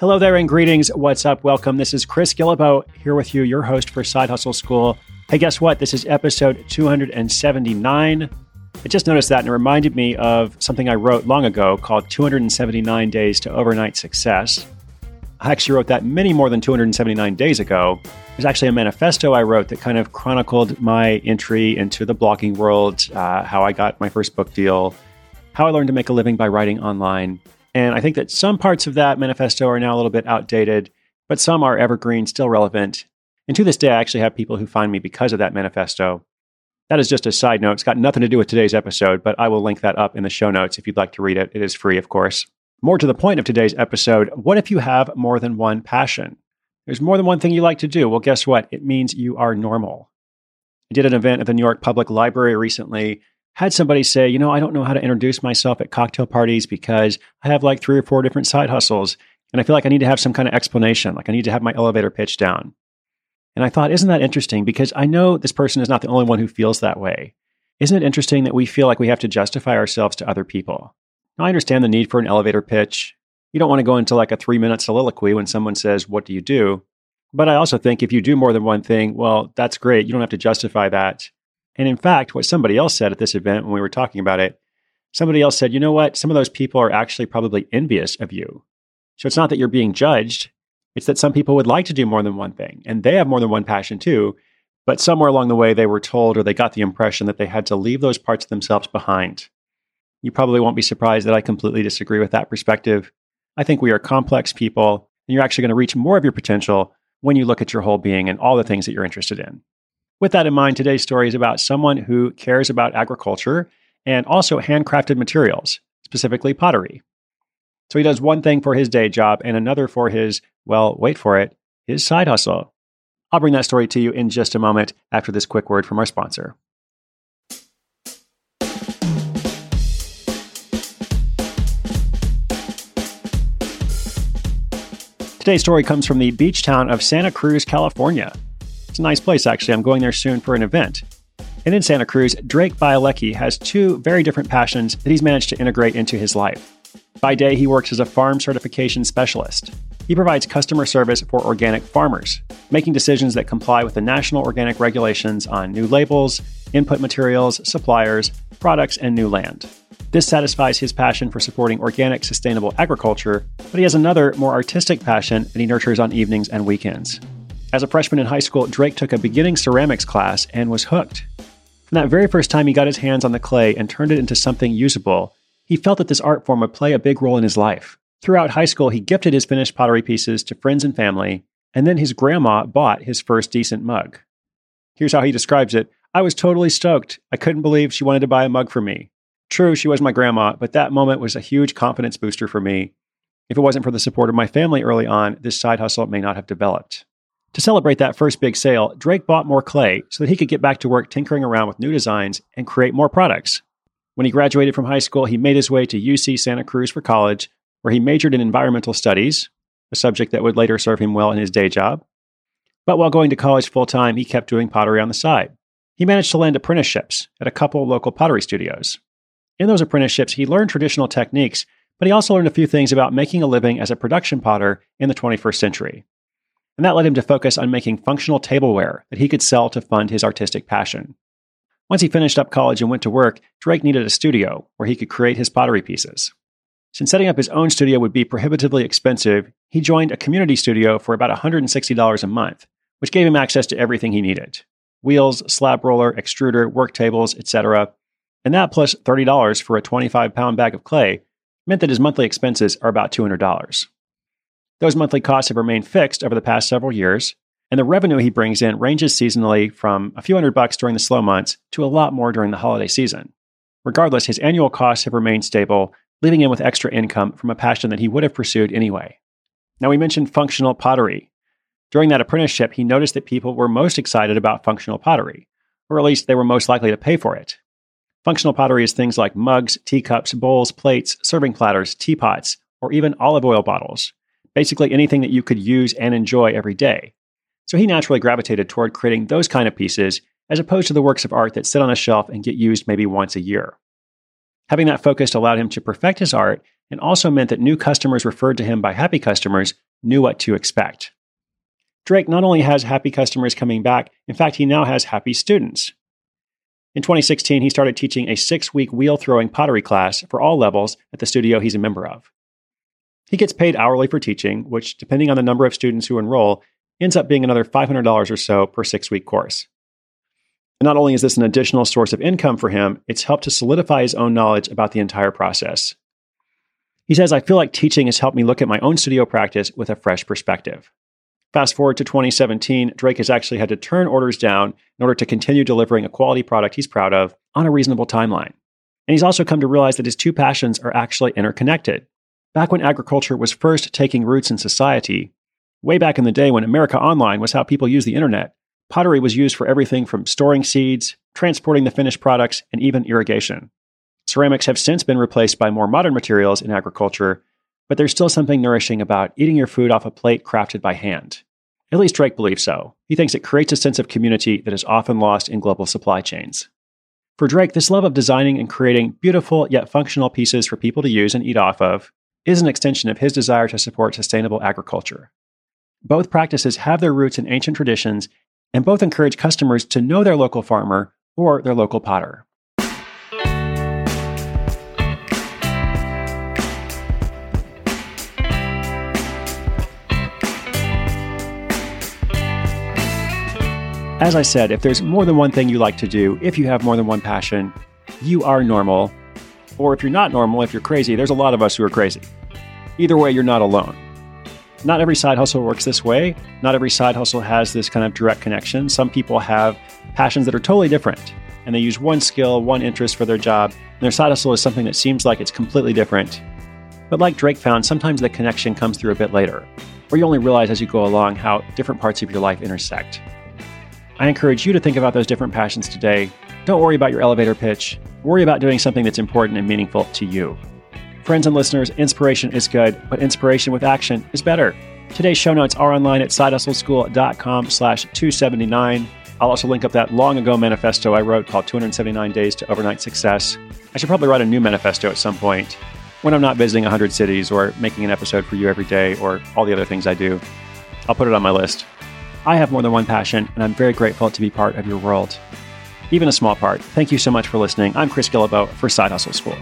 Hello there and greetings. What's up? Welcome. This is Chris Guillebeau here with you, your host for Side Hustle School. Hey, guess what? This is episode 279. I just noticed that and it reminded me of something I wrote long ago called 279 Days to Overnight Success. I actually wrote that many more than 279 days ago. There's actually a manifesto I wrote that kind of chronicled my entry into the blogging world, uh, how I got my first book deal, how I learned to make a living by writing online, and I think that some parts of that manifesto are now a little bit outdated, but some are evergreen, still relevant. And to this day, I actually have people who find me because of that manifesto. That is just a side note. It's got nothing to do with today's episode, but I will link that up in the show notes if you'd like to read it. It is free, of course. More to the point of today's episode what if you have more than one passion? There's more than one thing you like to do. Well, guess what? It means you are normal. I did an event at the New York Public Library recently had somebody say, you know, I don't know how to introduce myself at cocktail parties because I have like three or four different side hustles. And I feel like I need to have some kind of explanation, like I need to have my elevator pitch down. And I thought, isn't that interesting? Because I know this person is not the only one who feels that way. Isn't it interesting that we feel like we have to justify ourselves to other people? Now, I understand the need for an elevator pitch. You don't want to go into like a three minute soliloquy when someone says, What do you do? But I also think if you do more than one thing, well, that's great. You don't have to justify that. And in fact, what somebody else said at this event when we were talking about it, somebody else said, you know what? Some of those people are actually probably envious of you. So it's not that you're being judged, it's that some people would like to do more than one thing and they have more than one passion too. But somewhere along the way, they were told or they got the impression that they had to leave those parts of themselves behind. You probably won't be surprised that I completely disagree with that perspective. I think we are complex people, and you're actually going to reach more of your potential when you look at your whole being and all the things that you're interested in. With that in mind, today's story is about someone who cares about agriculture and also handcrafted materials, specifically pottery. So he does one thing for his day job and another for his, well, wait for it, his side hustle. I'll bring that story to you in just a moment after this quick word from our sponsor. Today's story comes from the beach town of Santa Cruz, California. A nice place, actually. I'm going there soon for an event. And in Santa Cruz, Drake Bielecki has two very different passions that he's managed to integrate into his life. By day, he works as a farm certification specialist. He provides customer service for organic farmers, making decisions that comply with the national organic regulations on new labels, input materials, suppliers, products, and new land. This satisfies his passion for supporting organic, sustainable agriculture, but he has another, more artistic passion that he nurtures on evenings and weekends. As a freshman in high school, Drake took a beginning ceramics class and was hooked. From that very first time he got his hands on the clay and turned it into something usable, he felt that this art form would play a big role in his life. Throughout high school, he gifted his finished pottery pieces to friends and family, and then his grandma bought his first decent mug. Here's how he describes it I was totally stoked. I couldn't believe she wanted to buy a mug for me. True, she was my grandma, but that moment was a huge confidence booster for me. If it wasn't for the support of my family early on, this side hustle may not have developed. To celebrate that first big sale, Drake bought more clay so that he could get back to work tinkering around with new designs and create more products. When he graduated from high school, he made his way to UC Santa Cruz for college, where he majored in environmental studies, a subject that would later serve him well in his day job. But while going to college full time, he kept doing pottery on the side. He managed to land apprenticeships at a couple local pottery studios. In those apprenticeships, he learned traditional techniques, but he also learned a few things about making a living as a production potter in the 21st century and that led him to focus on making functional tableware that he could sell to fund his artistic passion. Once he finished up college and went to work, Drake needed a studio where he could create his pottery pieces. Since setting up his own studio would be prohibitively expensive, he joined a community studio for about $160 a month, which gave him access to everything he needed wheels, slab roller, extruder, work tables, etc. And that plus $30 for a 25 pound bag of clay meant that his monthly expenses are about $200. Those monthly costs have remained fixed over the past several years, and the revenue he brings in ranges seasonally from a few hundred bucks during the slow months to a lot more during the holiday season. Regardless, his annual costs have remained stable, leaving him with extra income from a passion that he would have pursued anyway. Now, we mentioned functional pottery. During that apprenticeship, he noticed that people were most excited about functional pottery, or at least they were most likely to pay for it. Functional pottery is things like mugs, teacups, bowls, plates, serving platters, teapots, or even olive oil bottles basically anything that you could use and enjoy every day. So he naturally gravitated toward creating those kind of pieces as opposed to the works of art that sit on a shelf and get used maybe once a year. Having that focus allowed him to perfect his art and also meant that new customers referred to him by happy customers knew what to expect. Drake not only has happy customers coming back, in fact, he now has happy students. In 2016, he started teaching a six week wheel throwing pottery class for all levels at the studio he's a member of. He gets paid hourly for teaching, which, depending on the number of students who enroll, ends up being another $500 or so per six week course. And not only is this an additional source of income for him, it's helped to solidify his own knowledge about the entire process. He says, I feel like teaching has helped me look at my own studio practice with a fresh perspective. Fast forward to 2017, Drake has actually had to turn orders down in order to continue delivering a quality product he's proud of on a reasonable timeline. And he's also come to realize that his two passions are actually interconnected. Back when agriculture was first taking roots in society, way back in the day when America Online was how people used the internet, pottery was used for everything from storing seeds, transporting the finished products, and even irrigation. Ceramics have since been replaced by more modern materials in agriculture, but there's still something nourishing about eating your food off a plate crafted by hand. At least Drake believes so. He thinks it creates a sense of community that is often lost in global supply chains. For Drake, this love of designing and creating beautiful yet functional pieces for people to use and eat off of is an extension of his desire to support sustainable agriculture. Both practices have their roots in ancient traditions, and both encourage customers to know their local farmer or their local potter. As I said, if there's more than one thing you like to do, if you have more than one passion, you are normal. Or if you're not normal, if you're crazy, there's a lot of us who are crazy. Either way, you're not alone. Not every side hustle works this way. Not every side hustle has this kind of direct connection. Some people have passions that are totally different, and they use one skill, one interest for their job, and their side hustle is something that seems like it's completely different. But like Drake found, sometimes the connection comes through a bit later, or you only realize as you go along how different parts of your life intersect. I encourage you to think about those different passions today. Don't worry about your elevator pitch. Worry about doing something that's important and meaningful to you. Friends and listeners, inspiration is good, but inspiration with action is better. Today's show notes are online at sidehustleschool.com slash 279. I'll also link up that long ago manifesto I wrote called 279 Days to Overnight Success. I should probably write a new manifesto at some point when I'm not visiting 100 cities or making an episode for you every day or all the other things I do. I'll put it on my list. I have more than one passion, and I'm very grateful to be part of your world. Even a small part. Thank you so much for listening. I'm Chris Guillebeau for Side Hustle School.